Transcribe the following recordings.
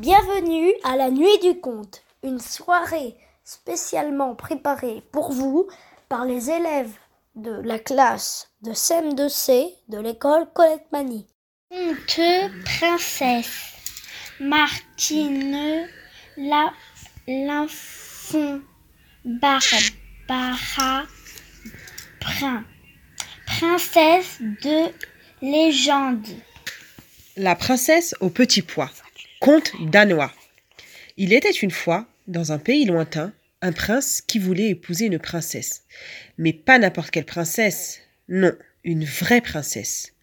Bienvenue à la nuit du conte, une soirée spécialement préparée pour vous par les élèves de la classe de CM2C de l'école Colette Mani. Conte princesse Martine la l'enfant Barbara Prin princesse de légende La princesse au petit pois. Conte danois. Il était une fois, dans un pays lointain, un prince qui voulait épouser une princesse. Mais pas n'importe quelle princesse. Non, une vraie princesse.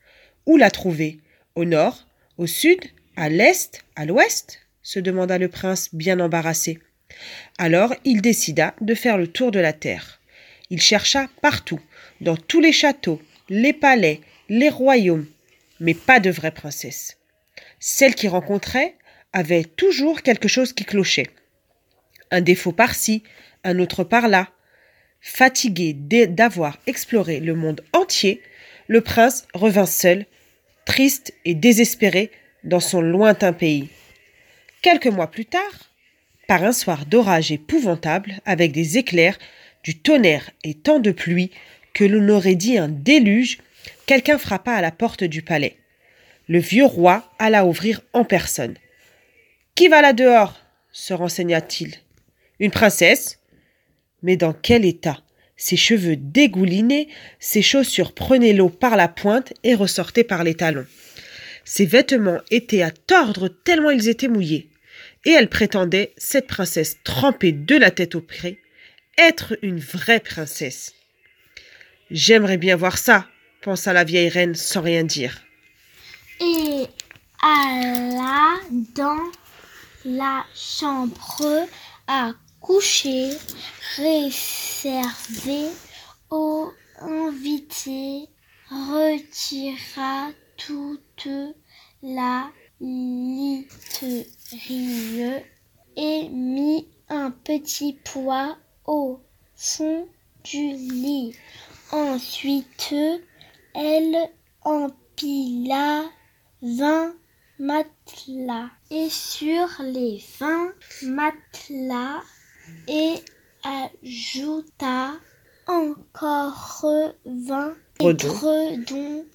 Où la trouver Au nord Au sud À l'est À l'ouest? se demanda le prince bien embarrassé. Alors il décida de faire le tour de la terre. Il chercha partout, dans tous les châteaux, les palais, les royaumes, mais pas de vraie princesse. Celle qu'il rencontrait avait toujours quelque chose qui clochait. Un défaut par-ci, un autre par-là. Fatigué d'avoir exploré le monde entier, le prince revint seul, triste et désespéré dans son lointain pays. Quelques mois plus tard, par un soir d'orage épouvantable, avec des éclairs, du tonnerre et tant de pluie que l'on aurait dit un déluge, quelqu'un frappa à la porte du palais. Le vieux roi alla ouvrir en personne. Qui va là dehors se renseigna-t-il. Une princesse Mais dans quel état? Ses cheveux dégoulinés, ses chaussures prenaient l'eau par la pointe et ressortaient par les talons. Ses vêtements étaient à tordre tellement ils étaient mouillés. Et elle prétendait, cette princesse trempée de la tête aux pieds, être une vraie princesse. J'aimerais bien voir ça, pensa la vieille reine sans rien dire. Et la chambre à coucher réservée aux invités retira toute la literie et mit un petit poids au fond du lit. Ensuite, elle empila vingt matelas. Et sur les vingt matelas. Et ajouta encore vingt édredons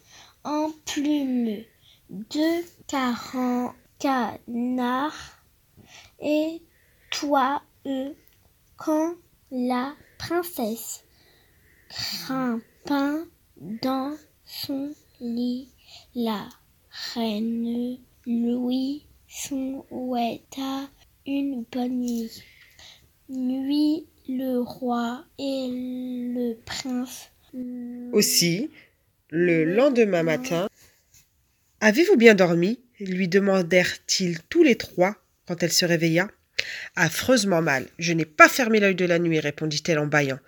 en plumes, deux quarante canards et toi eux quand la princesse grimpant dans son lit la reine Louis souhaita une bonne nuit. Nuit le roi et le prince. Aussi, le lendemain matin, Avez-vous bien dormi? lui demandèrent-ils tous les trois quand elle se réveilla. Affreusement mal. Je n'ai pas fermé l'œil de la nuit, répondit-elle en bâillant.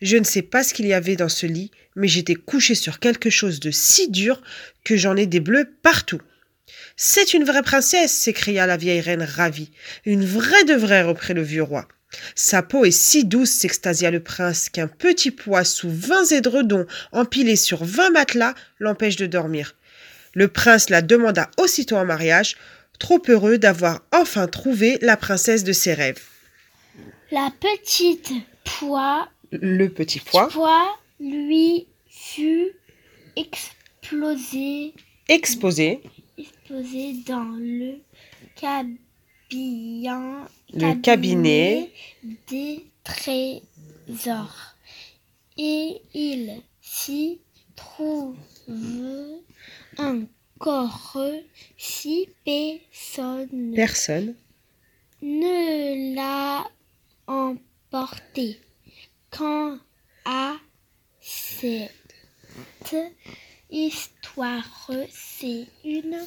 Je ne sais pas ce qu'il y avait dans ce lit, mais j'étais couchée sur quelque chose de si dur que j'en ai des bleus partout. C'est une vraie princesse, s'écria la vieille reine ravie. Une vraie de vraie, reprit le vieux roi. Sa peau est si douce, s'extasia le prince, qu'un petit poids sous vingt édredons empilés sur vingt matelas l'empêche de dormir. Le prince la demanda aussitôt en mariage, trop heureux d'avoir enfin trouvé la princesse de ses rêves. La petite pois, Le petit pois, pois lui fut explosé, exposé, dans le cabinet, Le cabinet. des trésors. Et il s'y trouve encore six personnes personne, ne l'a emporté quand à cette histoire, c'est une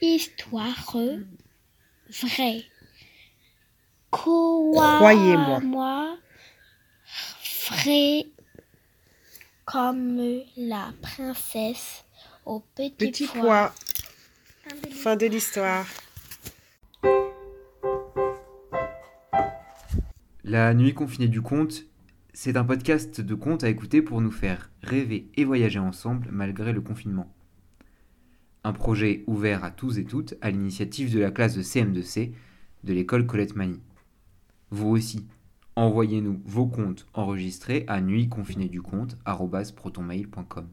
histoire vraie. Croyez-moi. moi, vrai comme la princesse au petit, petit pois. pois. Fin de l'histoire. La nuit confinée du conte, c'est un podcast de contes à écouter pour nous faire rêver et voyager ensemble malgré le confinement. Un projet ouvert à tous et toutes à l'initiative de la classe de CM2C de l'école Colette Mani. Vous aussi, envoyez-nous vos comptes enregistrés à nuitconfinéduconte.protonmail.com.